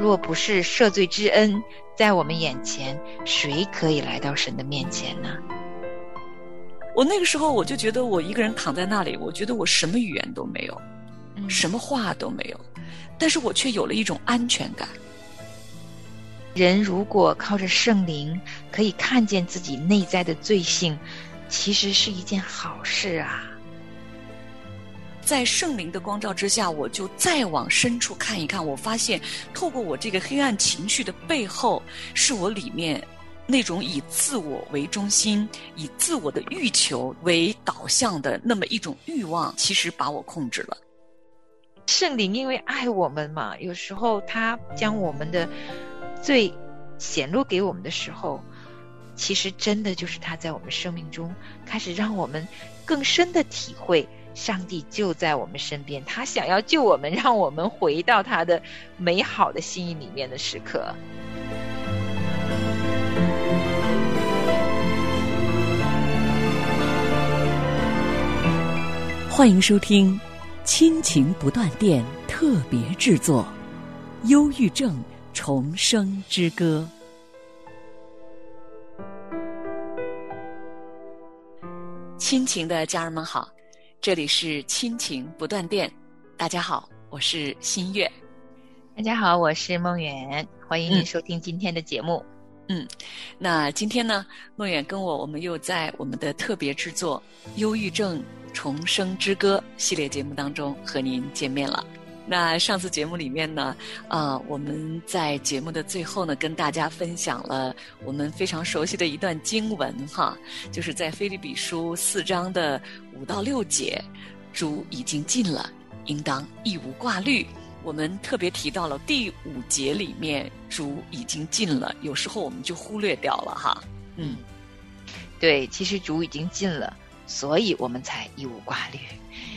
若不是赦罪之恩在我们眼前，谁可以来到神的面前呢？我那个时候我就觉得我一个人躺在那里，我觉得我什么语言都没有，什么话都没有，但是我却有了一种安全感。人如果靠着圣灵可以看见自己内在的罪性，其实是一件好事啊。在圣灵的光照之下，我就再往深处看一看，我发现透过我这个黑暗情绪的背后，是我里面那种以自我为中心、以自我的欲求为导向的那么一种欲望，其实把我控制了。圣灵因为爱我们嘛，有时候他将我们的。最显露给我们的时候，其实真的就是他在我们生命中开始让我们更深的体会，上帝就在我们身边，他想要救我们，让我们回到他的美好的心意里面的时刻。欢迎收听《亲情不断电》特别制作，《忧郁症》。重生之歌，亲情的家人们好，这里是亲情不断电。大家好，我是新月。大家好，我是梦远。欢迎您收听今天的节目。嗯，那今天呢，梦远跟我，我们又在我们的特别制作《忧郁症重生之歌》系列节目当中和您见面了。那上次节目里面呢，啊，我们在节目的最后呢，跟大家分享了我们非常熟悉的一段经文哈，就是在菲利比书四章的五到六节，主已经尽了，应当一无挂虑。我们特别提到了第五节里面，主已经尽了，有时候我们就忽略掉了哈。嗯，对，其实主已经尽了，所以我们才一无挂虑。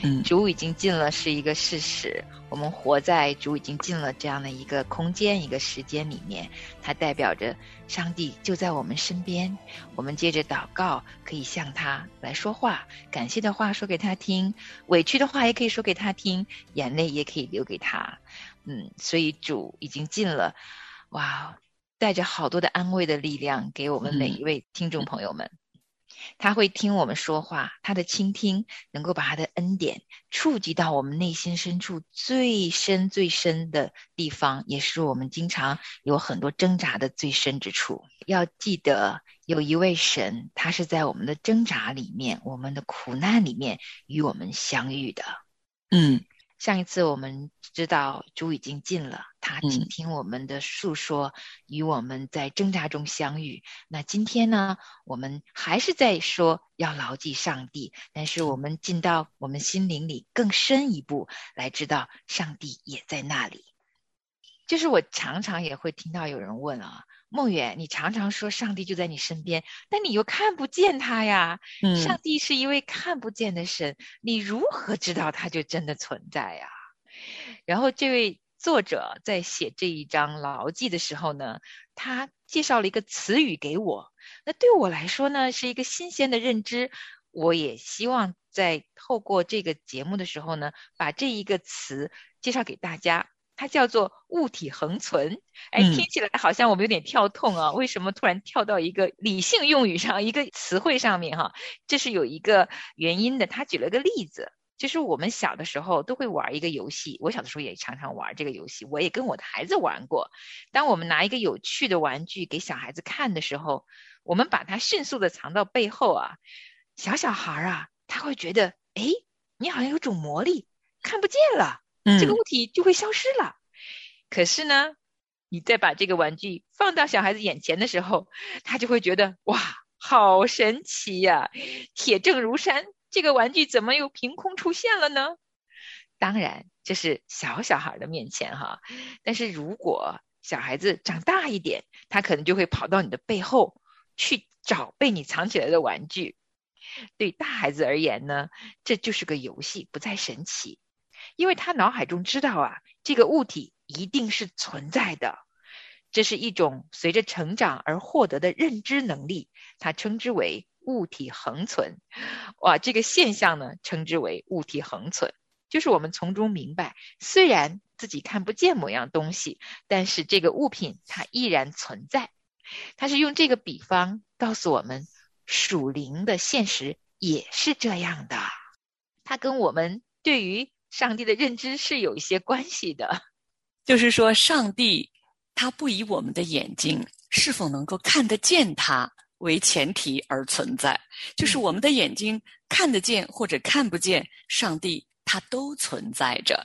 嗯，主已经尽了是一个事实。我们活在主已经尽了这样的一个空间、一个时间里面，它代表着上帝就在我们身边。我们接着祷告，可以向他来说话，感谢的话说给他听，委屈的话也可以说给他听，眼泪也可以留给他。嗯，所以主已经尽了，哇，带着好多的安慰的力量给我们每一位听众朋友们。他会听我们说话，他的倾听能够把他的恩典触及到我们内心深处最深最深的地方，也是我们经常有很多挣扎的最深之处。要记得，有一位神，他是在我们的挣扎里面、我们的苦难里面与我们相遇的。嗯。上一次我们知道主已经尽了，他倾听我们的诉说，与我们在挣扎中相遇。那今天呢，我们还是在说要牢记上帝，但是我们进到我们心灵里更深一步，来知道上帝也在那里。就是我常常也会听到有人问啊。梦远，你常常说上帝就在你身边，但你又看不见他呀。上帝是一位看不见的神，你如何知道他就真的存在呀？然后这位作者在写这一章牢记的时候呢，他介绍了一个词语给我，那对我来说呢是一个新鲜的认知。我也希望在透过这个节目的时候呢，把这一个词介绍给大家。它叫做物体恒存，哎，听起来好像我们有点跳痛啊。为什么突然跳到一个理性用语上，一个词汇上面哈？这是有一个原因的。他举了个例子，就是我们小的时候都会玩一个游戏，我小的时候也常常玩这个游戏，我也跟我的孩子玩过。当我们拿一个有趣的玩具给小孩子看的时候，我们把它迅速的藏到背后啊，小小孩啊，他会觉得，哎，你好像有种魔力，看不见了。这个物体就会消失了。可是呢，你再把这个玩具放到小孩子眼前的时候，他就会觉得哇，好神奇呀，铁证如山。这个玩具怎么又凭空出现了呢？当然，这是小小孩的面前哈。但是如果小孩子长大一点，他可能就会跑到你的背后去找被你藏起来的玩具。对大孩子而言呢，这就是个游戏，不再神奇。因为他脑海中知道啊，这个物体一定是存在的，这是一种随着成长而获得的认知能力，他称之为物体恒存。哇，这个现象呢，称之为物体恒存，就是我们从中明白，虽然自己看不见某样东西，但是这个物品它依然存在。他是用这个比方告诉我们，属灵的现实也是这样的。它跟我们对于上帝的认知是有一些关系的。就是说，上帝他不以我们的眼睛是否能够看得见他为前提而存在，就是我们的眼睛看得见或者看不见上帝，他都存在着。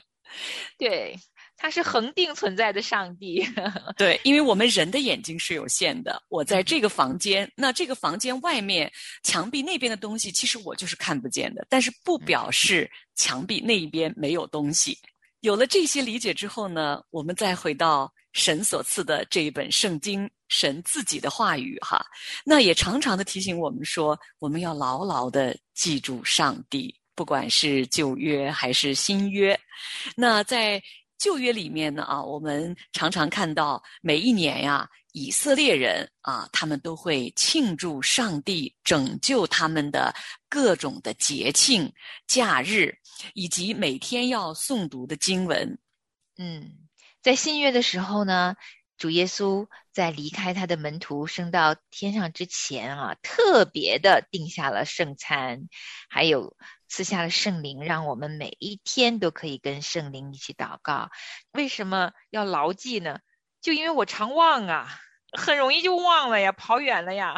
对。他是恒定存在的上帝，对，因为我们人的眼睛是有限的。我在这个房间，那这个房间外面墙壁那边的东西，其实我就是看不见的。但是不表示墙壁那一边没有东西。有了这些理解之后呢，我们再回到神所赐的这一本圣经，神自己的话语哈，那也常常的提醒我们说，我们要牢牢的记住上帝，不管是旧约还是新约。那在旧约里面呢啊，我们常常看到每一年呀，以色列人啊，他们都会庆祝上帝拯救他们的各种的节庆、假日，以及每天要诵读的经文。嗯，在新约的时候呢，主耶稣在离开他的门徒升到天上之前啊，特别的定下了圣餐，还有。赐下了圣灵，让我们每一天都可以跟圣灵一起祷告。为什么要牢记呢？就因为我常忘啊，很容易就忘了呀，跑远了呀。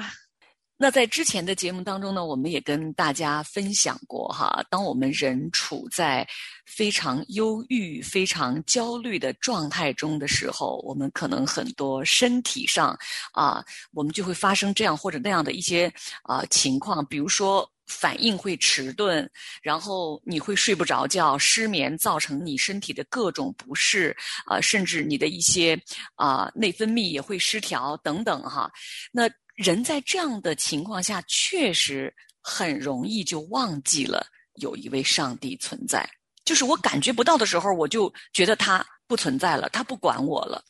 那在之前的节目当中呢，我们也跟大家分享过哈，当我们人处在非常忧郁、非常焦虑的状态中的时候，我们可能很多身体上啊，我们就会发生这样或者那样的一些啊情况，比如说。反应会迟钝，然后你会睡不着觉，失眠造成你身体的各种不适，啊，甚至你的一些啊内分泌也会失调等等哈。那人在这样的情况下，确实很容易就忘记了有一位上帝存在。就是我感觉不到的时候，我就觉得他不存在了，他不管我了。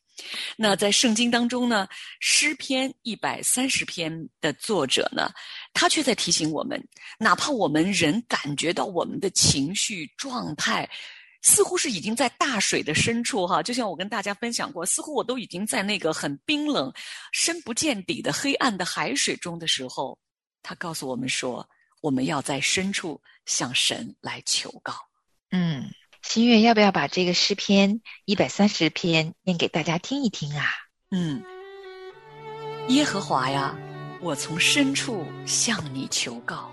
那在圣经当中呢，诗篇一百三十篇的作者呢，他却在提醒我们，哪怕我们人感觉到我们的情绪状态，似乎是已经在大水的深处哈，就像我跟大家分享过，似乎我都已经在那个很冰冷、深不见底的黑暗的海水中的时候，他告诉我们说，我们要在深处向神来求告。嗯。新月要不要把这个诗篇一百三十篇念给大家听一听啊？嗯，耶和华呀，我从深处向你求告，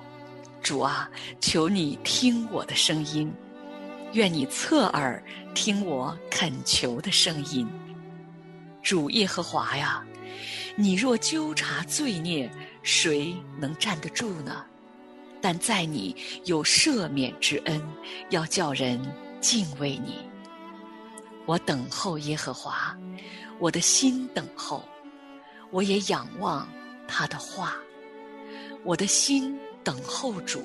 主啊，求你听我的声音，愿你侧耳听我恳求的声音。主耶和华呀，你若纠察罪孽，谁能站得住呢？但在你有赦免之恩，要叫人。敬畏你，我等候耶和华，我的心等候，我也仰望他的话。我的心等候主，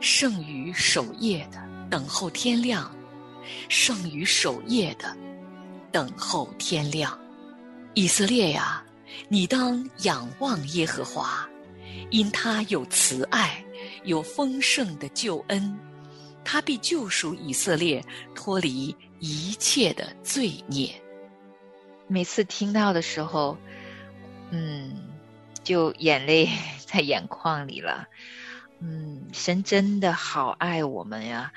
胜于守夜的等候天亮，胜于守夜的等候天亮。以色列呀，你当仰望耶和华，因他有慈爱，有丰盛的救恩。他必救赎以色列，脱离一切的罪孽。每次听到的时候，嗯，就眼泪在眼眶里了。嗯，神真的好爱我们呀！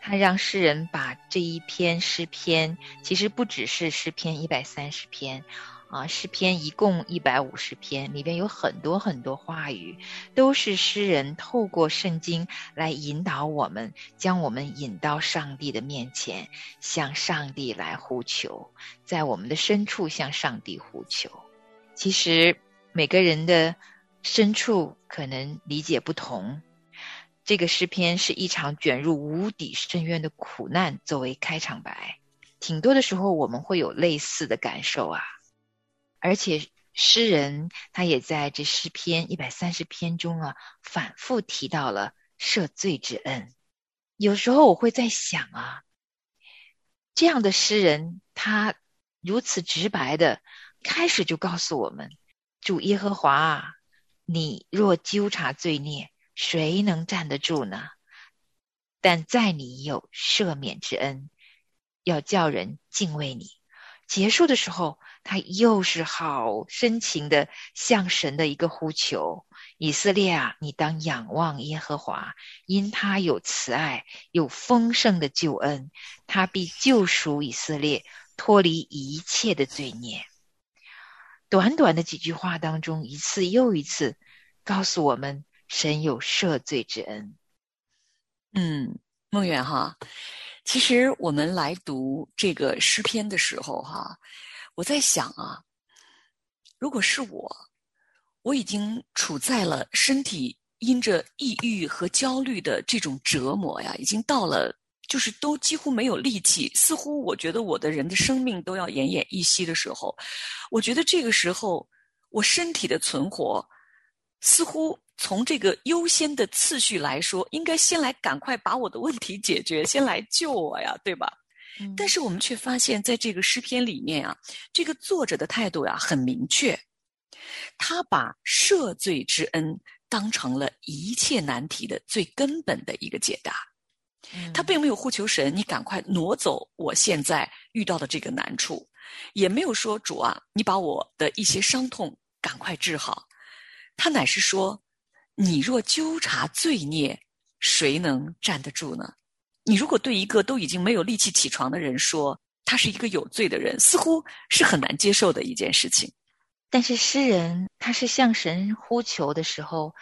他让世人把这一篇诗篇，其实不只是诗篇一百三十篇。啊，诗篇一共一百五十篇，里边有很多很多话语，都是诗人透过圣经来引导我们，将我们引到上帝的面前，向上帝来呼求，在我们的深处向上帝呼求。其实每个人的深处可能理解不同。这个诗篇是一场卷入无底深渊的苦难作为开场白，挺多的时候我们会有类似的感受啊。而且诗人他也在这诗篇一百三十篇中啊，反复提到了赦罪之恩。有时候我会在想啊，这样的诗人他如此直白的开始就告诉我们：主耶和华啊，你若纠察罪孽，谁能站得住呢？但在你有赦免之恩，要叫人敬畏你。结束的时候，他又是好深情的向神的一个呼求：以色列啊，你当仰望耶和华，因他有慈爱，有丰盛的救恩，他必救赎以色列，脱离一切的罪孽。短短的几句话当中，一次又一次告诉我们，神有赦罪之恩。嗯，梦远哈。其实我们来读这个诗篇的时候，哈，我在想啊，如果是我，我已经处在了身体因着抑郁和焦虑的这种折磨呀，已经到了就是都几乎没有力气，似乎我觉得我的人的生命都要奄奄一息的时候，我觉得这个时候我身体的存活似乎。从这个优先的次序来说，应该先来赶快把我的问题解决，先来救我呀，对吧？但是我们却发现，在这个诗篇里面啊，这个作者的态度呀很明确，他把赦罪之恩当成了一切难题的最根本的一个解答。他并没有呼求神，你赶快挪走我现在遇到的这个难处，也没有说主啊，你把我的一些伤痛赶快治好。他乃是说。你若纠察罪孽，谁能站得住呢？你如果对一个都已经没有力气起床的人说他是一个有罪的人，似乎是很难接受的一件事情。但是诗人他是向神呼求的时候，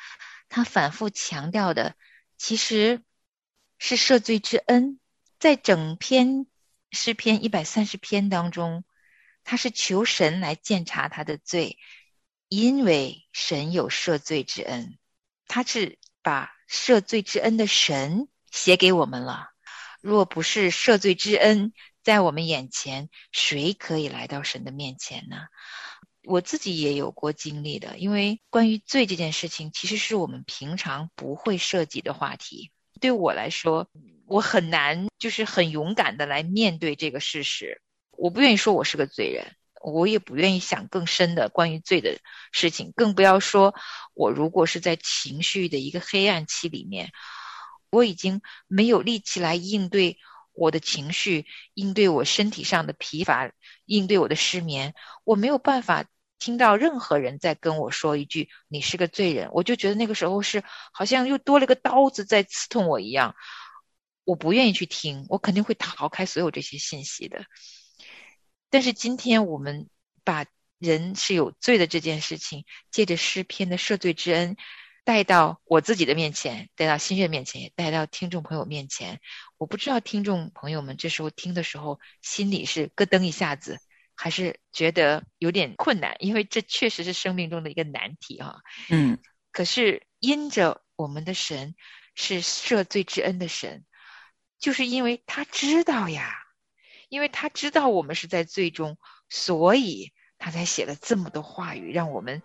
他反复强调的其实是赦罪之恩。在整篇诗篇一百三十篇当中，他是求神来鉴察他的罪，因为神有赦罪之恩。他是把赦罪之恩的神写给我们了。若不是赦罪之恩在我们眼前，谁可以来到神的面前呢？我自己也有过经历的，因为关于罪这件事情，其实是我们平常不会涉及的话题。对我来说，我很难就是很勇敢的来面对这个事实。我不愿意说我是个罪人。我也不愿意想更深的关于罪的事情，更不要说我如果是在情绪的一个黑暗期里面，我已经没有力气来应对我的情绪，应对我身体上的疲乏，应对我的失眠，我没有办法听到任何人在跟我说一句“你是个罪人”，我就觉得那个时候是好像又多了个刀子在刺痛我一样，我不愿意去听，我肯定会逃开所有这些信息的。但是今天我们把人是有罪的这件事情，借着诗篇的赦罪之恩，带到我自己的面前，带到新月面前，也带到听众朋友面前。我不知道听众朋友们这时候听的时候，心里是咯噔一下子，还是觉得有点困难，因为这确实是生命中的一个难题啊。嗯。可是因着我们的神是赦罪之恩的神，就是因为他知道呀。因为他知道我们是在最终，所以他才写了这么多话语，让我们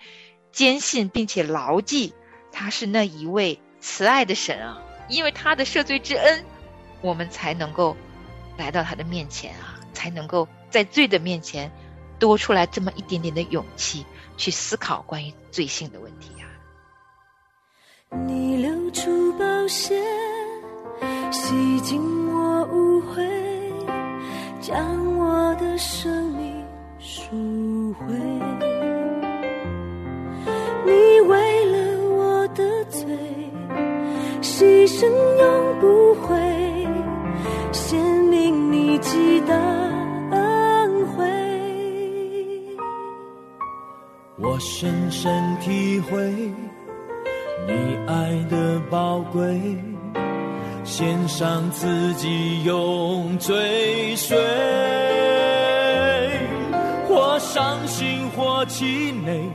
坚信并且牢记他是那一位慈爱的神啊！因为他的赦罪之恩，我们才能够来到他的面前啊，才能够在罪的面前多出来这么一点点的勇气，去思考关于罪性的问题啊！你流出宝血，洗净我污秽。将我的生命赎回，你为了我的罪牺牲深深体会你爱的宝贵。献上自己，永追随，或伤心，或气馁，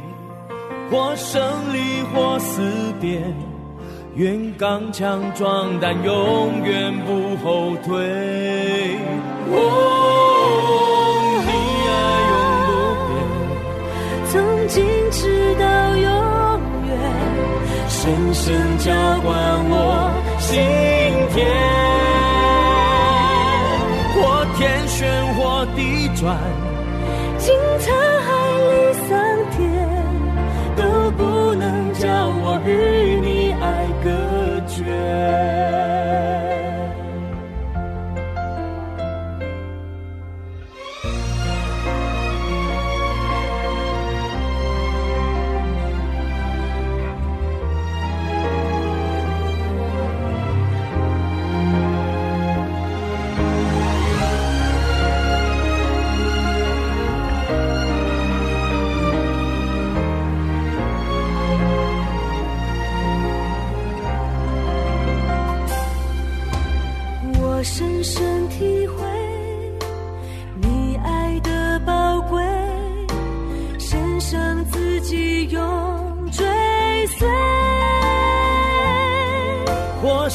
或胜利，或思别，愿刚强壮胆，永远不后退。哦，直到永远，深深浇灌我。心田，或天旋，或地转，经沧海里桑田，都不能叫我日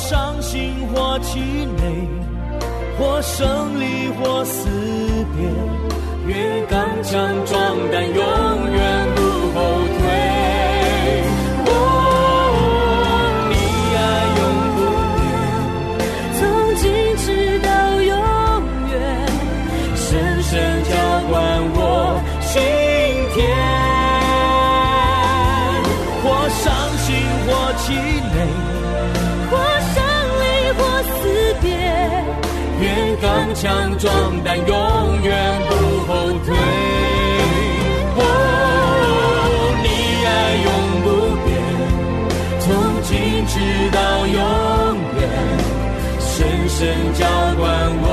伤心，或气馁，或胜利，或死别，愿刚强壮胆，永远不后退。强壮但，永远不后退。哦，你爱永不变，从今直到永远，深深浇灌我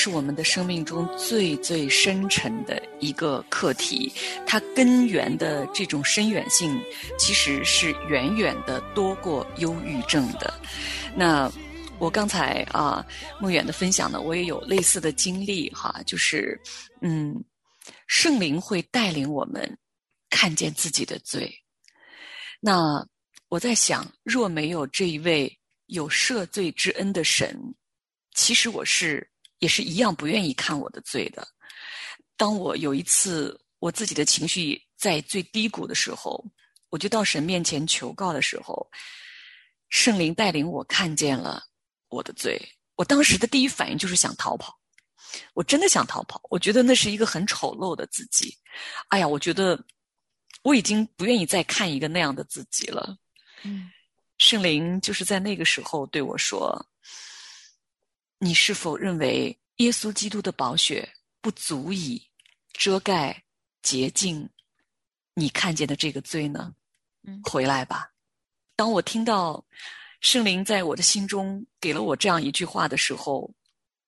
是我们的生命中最最深沉的一个课题，它根源的这种深远性，其实是远远的多过忧郁症的。那我刚才啊，梦远的分享呢，我也有类似的经历哈，就是嗯，圣灵会带领我们看见自己的罪。那我在想，若没有这一位有赦罪之恩的神，其实我是也是一样不愿意看我的罪的。当我有一次我自己的情绪在最低谷的时候，我就到神面前求告的时候，圣灵带领我看见了我的罪。我当时的第一反应就是想逃跑，我真的想逃跑。我觉得那是一个很丑陋的自己。哎呀，我觉得我已经不愿意再看一个那样的自己了。嗯圣灵就是在那个时候对我说：“你是否认为耶稣基督的宝血不足以遮盖、洁净你看见的这个罪呢？嗯回来吧。”当我听到圣灵在我的心中给了我这样一句话的时候，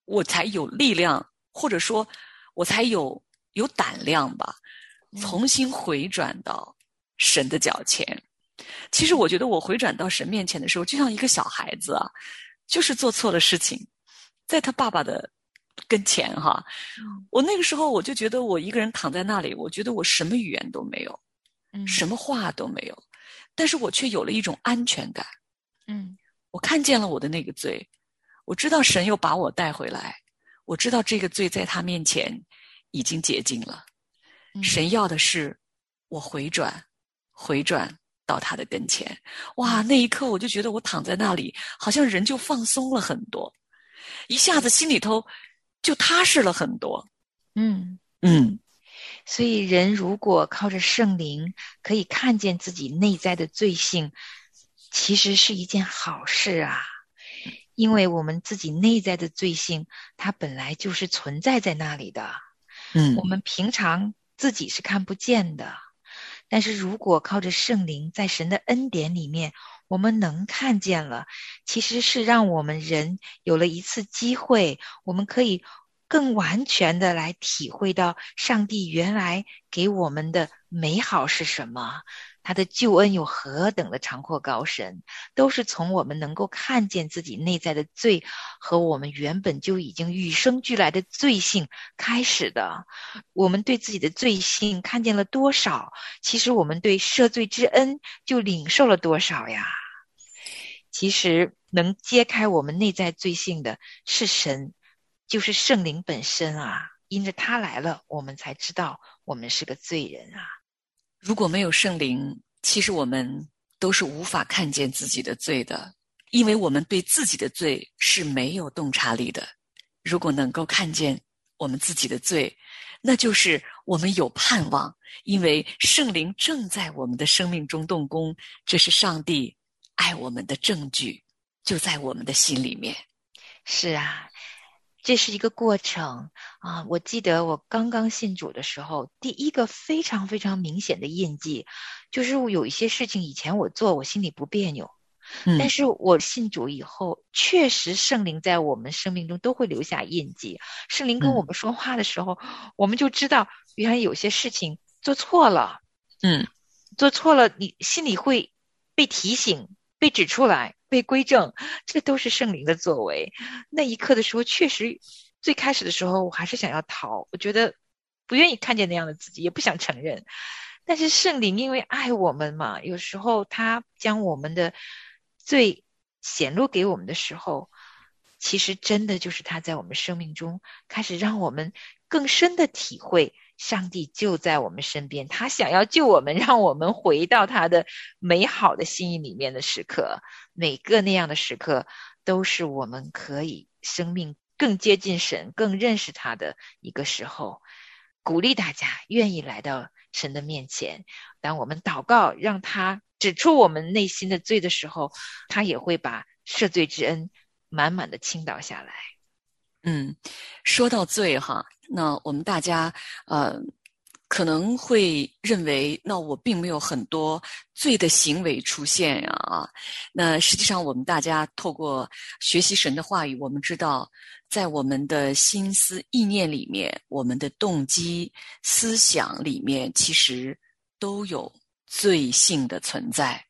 我才有力量，或者说，我才有有胆量吧，重新回转到神的脚前。其实我觉得我回转到神面前的时候，就像一个小孩子啊，就是做错了事情，在他爸爸的跟前哈，我那个时候我就觉得我一个人躺在那里，我觉得我什么语言都没有，嗯什么话都没有，但是我却有了一种安全感。嗯我看见了我的那个罪，我知道神又把我带回来，我知道这个罪在他面前已经洁净了。嗯神要的是我回转，回转到他的跟前。哇，那一刻我就觉得我躺在那里，好像人就放松了很多，一下子心里头就踏实了很多。嗯。嗯所以，人如果靠着圣灵可以看见自己内在的罪性，其实是一件好事啊。因为我们自己内在的罪性，它本来就是存在在那里的，嗯我们平常自己是看不见的。但是如果靠着圣灵，在神的恩典里面，我们能看见了，其实是让我们人有了一次机会，我们可以更完全的来体会到上帝原来给我们的美好是什么，他的救恩有何等的长阔高深，都是从我们能够看见自己内在的罪和我们原本就已经与生俱来的罪性开始的。我们对自己的罪性看见了多少，其实我们对赦罪之恩就领受了多少呀。其实能揭开我们内在罪性的是神，就是圣灵本身啊。因着他来了，我们才知道我们是个罪人啊。如果没有圣灵，其实我们都是无法看见自己的罪的，因为我们对自己的罪是没有洞察力的。如果能够看见我们自己的罪，那就是我们有盼望，因为圣灵正在我们的生命中动工，这是上帝爱我们的证据，就在我们的心里面。是啊，这是一个过程啊！我记得我刚刚信主的时候，第一个非常非常明显的印记，就是有一些事情以前我做，我心里不别扭。嗯但是我信主以后，确实圣灵在我们生命中都会留下印记。圣灵跟我们说话的时候，我们就知道原来有些事情做错了。嗯，做错了，你心里会被提醒、被指出来、被归正，这都是圣灵的作为。那一刻的时候，确实最开始的时候，我还是想要逃，我觉得不愿意看见那样的自己，也不想承认。但是圣灵因为爱我们嘛，有时候他将我们的。最显露给我们的时候，其实真的就是他在我们生命中开始让我们更深的体会，上帝就在我们身边，他想要救我们，让我们回到他的美好的心意里面的时刻。每个那样的时刻，都是我们可以生命更接近神、更认识他的一个时候。鼓励大家愿意来到神的面前，当我们祷告，让他。指出我们内心的罪的时候，他也会把赦罪之恩满满的倾倒下来。嗯，说到罪哈，那我们大家呃可能会认为，那我并没有很多罪的行为出现呀啊。那实际上，我们大家透过学习神的话语，我们知道，在我们的心思意念里面，我们的动机思想里面，其实都有。罪性的存在，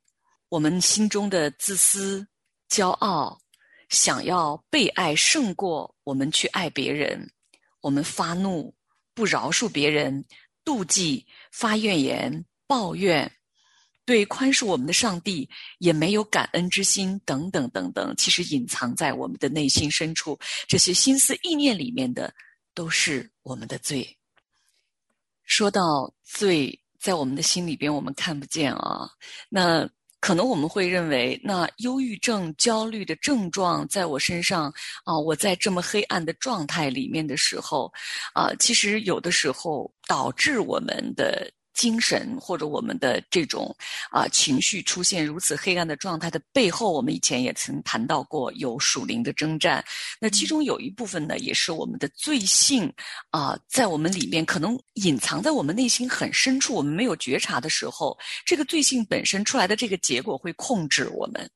我们心中的自私、骄傲，想要被爱胜过我们去爱别人，我们发怒、不饶恕别人、妒忌、发怨言、抱怨，对宽恕我们的上帝也没有感恩之心，等等等等。其实隐藏在我们的内心深处，这些心思意念里面的，都是我们的罪。说到罪。在我们的心里边，我们看不见啊。那可能我们会认为，那忧郁症、焦虑的症状在我身上啊，我在这么黑暗的状态里面的时候，啊，其实有的时候导致我们的。精神或者我们的这种啊情绪出现如此黑暗的状态的背后，我们以前也曾谈到过有属灵的征战。那其中有一部分呢，也是我们的罪性啊，在我们里面可能隐藏在我们内心很深处，我们没有觉察的时候，这个罪性本身出来的这个结果会控制我们。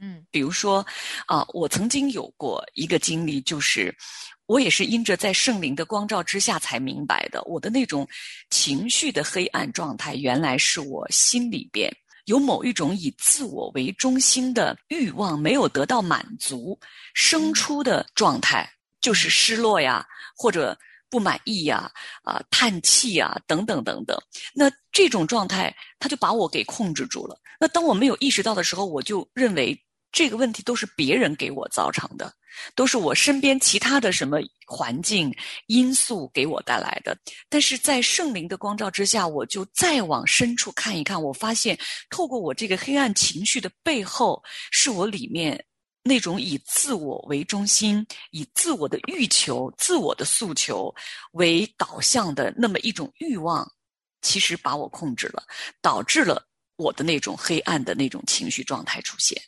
嗯，比如说啊，我曾经有过一个经历，就是。我也是因着在圣灵的光照之下才明白的，我的那种情绪的黑暗状态，原来是我心里边有某一种以自我为中心的欲望没有得到满足生出的状态，就是失落呀，或者不满意呀，啊，叹气呀，等等等等。那这种状态，他就把我给控制住了。那当我没有意识到的时候，我就认为这个问题都是别人给我造成的。都是我身边其他的什么环境因素给我带来的，但是在圣灵的光照之下，我就再往深处看一看，我发现透过我这个黑暗情绪的背后，是我里面那种以自我为中心、以自我的欲求、自我的诉求为导向的那么一种欲望，其实把我控制了，导致了我的那种黑暗的那种情绪状态出现。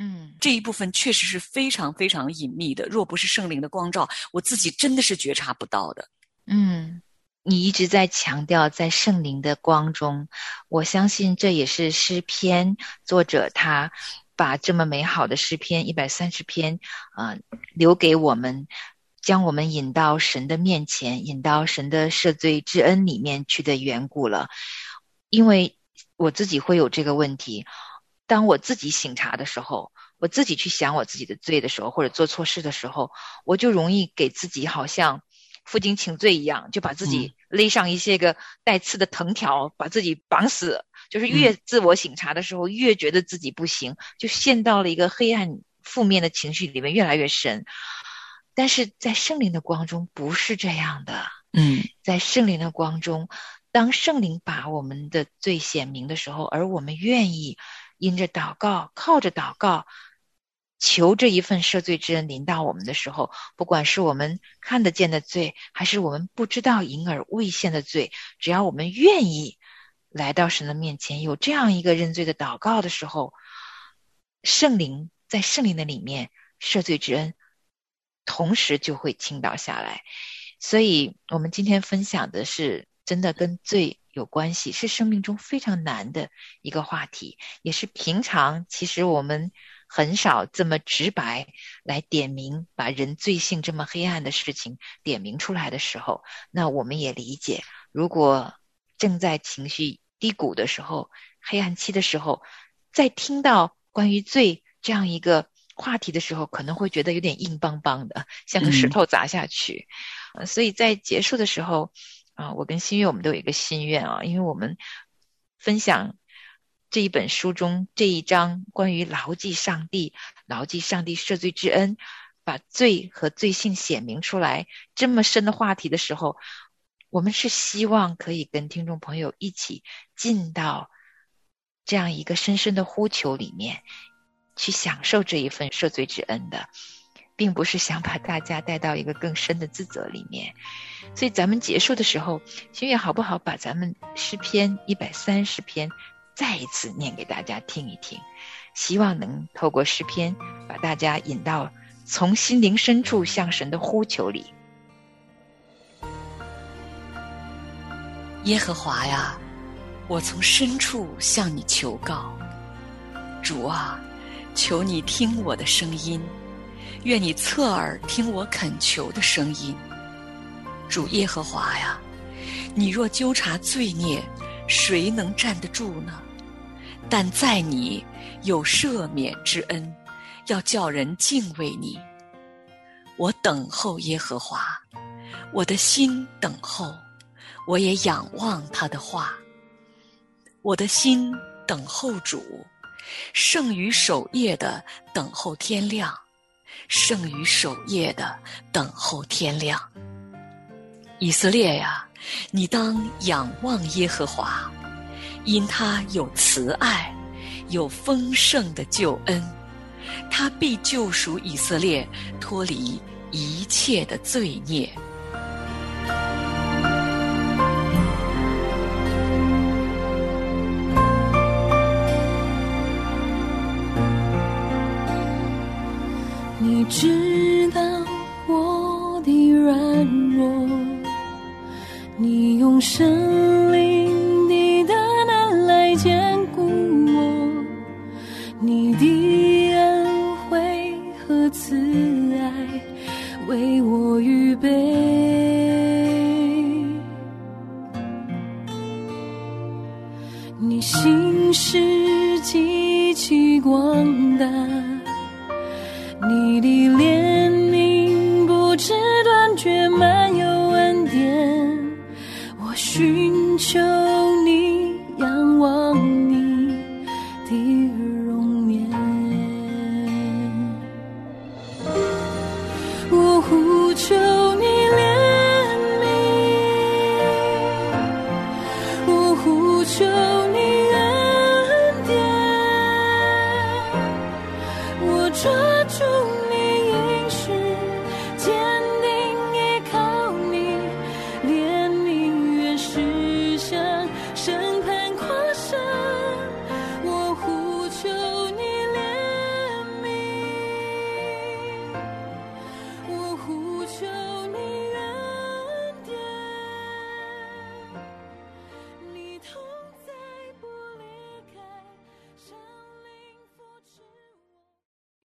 嗯，这一部分确实是非常非常隐秘的。若不是圣灵的光照，我自己真的是觉察不到的。嗯，你一直在强调在圣灵的光中，我相信这也是诗篇作者他把这么美好的诗篇一百三十篇啊留给我们，将我们引到神的面前，引到神的赦罪之恩里面去的缘故了。因为我自己会有这个问题。当我自己醒察的时候，我自己去想我自己的罪的时候，或者做错事的时候，我就容易给自己好像负荆请罪一样，就把自己勒上一些个带刺的藤条，把自己绑死。就是越自我醒察的时候，越觉得自己不行，就陷到了一个黑暗、负面的情绪里面，越来越深。但是在圣灵的光中不是这样的。嗯，在圣灵的光中，当圣灵把我们的罪显明的时候，而我们愿意。因着祷告，靠着祷告，求这一份赦罪之恩临到我们的时候，不管是我们看得见的罪，还是我们不知道隐而未现的罪，只要我们愿意来到神的面前，有这样一个认罪的祷告的时候，圣灵在圣灵的里面赦罪之恩同时就会倾倒下来。所以，我们今天分享的是真的跟罪有关系，是生命中非常难的一个话题，也是平常其实我们很少这么直白来点名，把人罪性这么黑暗的事情点名出来的时候，那我们也理解，如果正在情绪低谷的时候、黑暗期的时候，在听到关于罪这样一个话题的时候，可能会觉得有点硬邦邦的，像个石头砸下去。所以在结束的时候，啊，我跟新月我们都有一个心愿啊，因为我们分享这一本书中这一章关于牢记上帝、牢记上帝赦罪之恩，把罪和罪性显明出来这么深的话题的时候，我们是希望可以跟听众朋友一起进到这样一个深深的呼求里面，去享受这一份赦罪之恩的。并不是想把大家带到一个更深的自责里面，所以咱们结束的时候，心月好不好？把咱们诗篇一百三十篇再一次念给大家听一听，希望能透过诗篇把大家引到从心灵深处向神的呼求里。耶和华呀，我从深处向你求告，主啊，求你听我的声音。愿你侧耳听我恳求的声音，主耶和华呀，你若纠察罪孽，谁能站得住呢？但在你有赦免之恩，要叫人敬畏你。我等候耶和华，我的心等候，我也仰望他的话。我的心等候主，胜于守夜的等候天亮。胜于守夜的等候天亮。以色列呀，你当仰望耶和华，因他有慈爱，有丰盛的救恩，他必救赎以色列脱离一切的罪孽。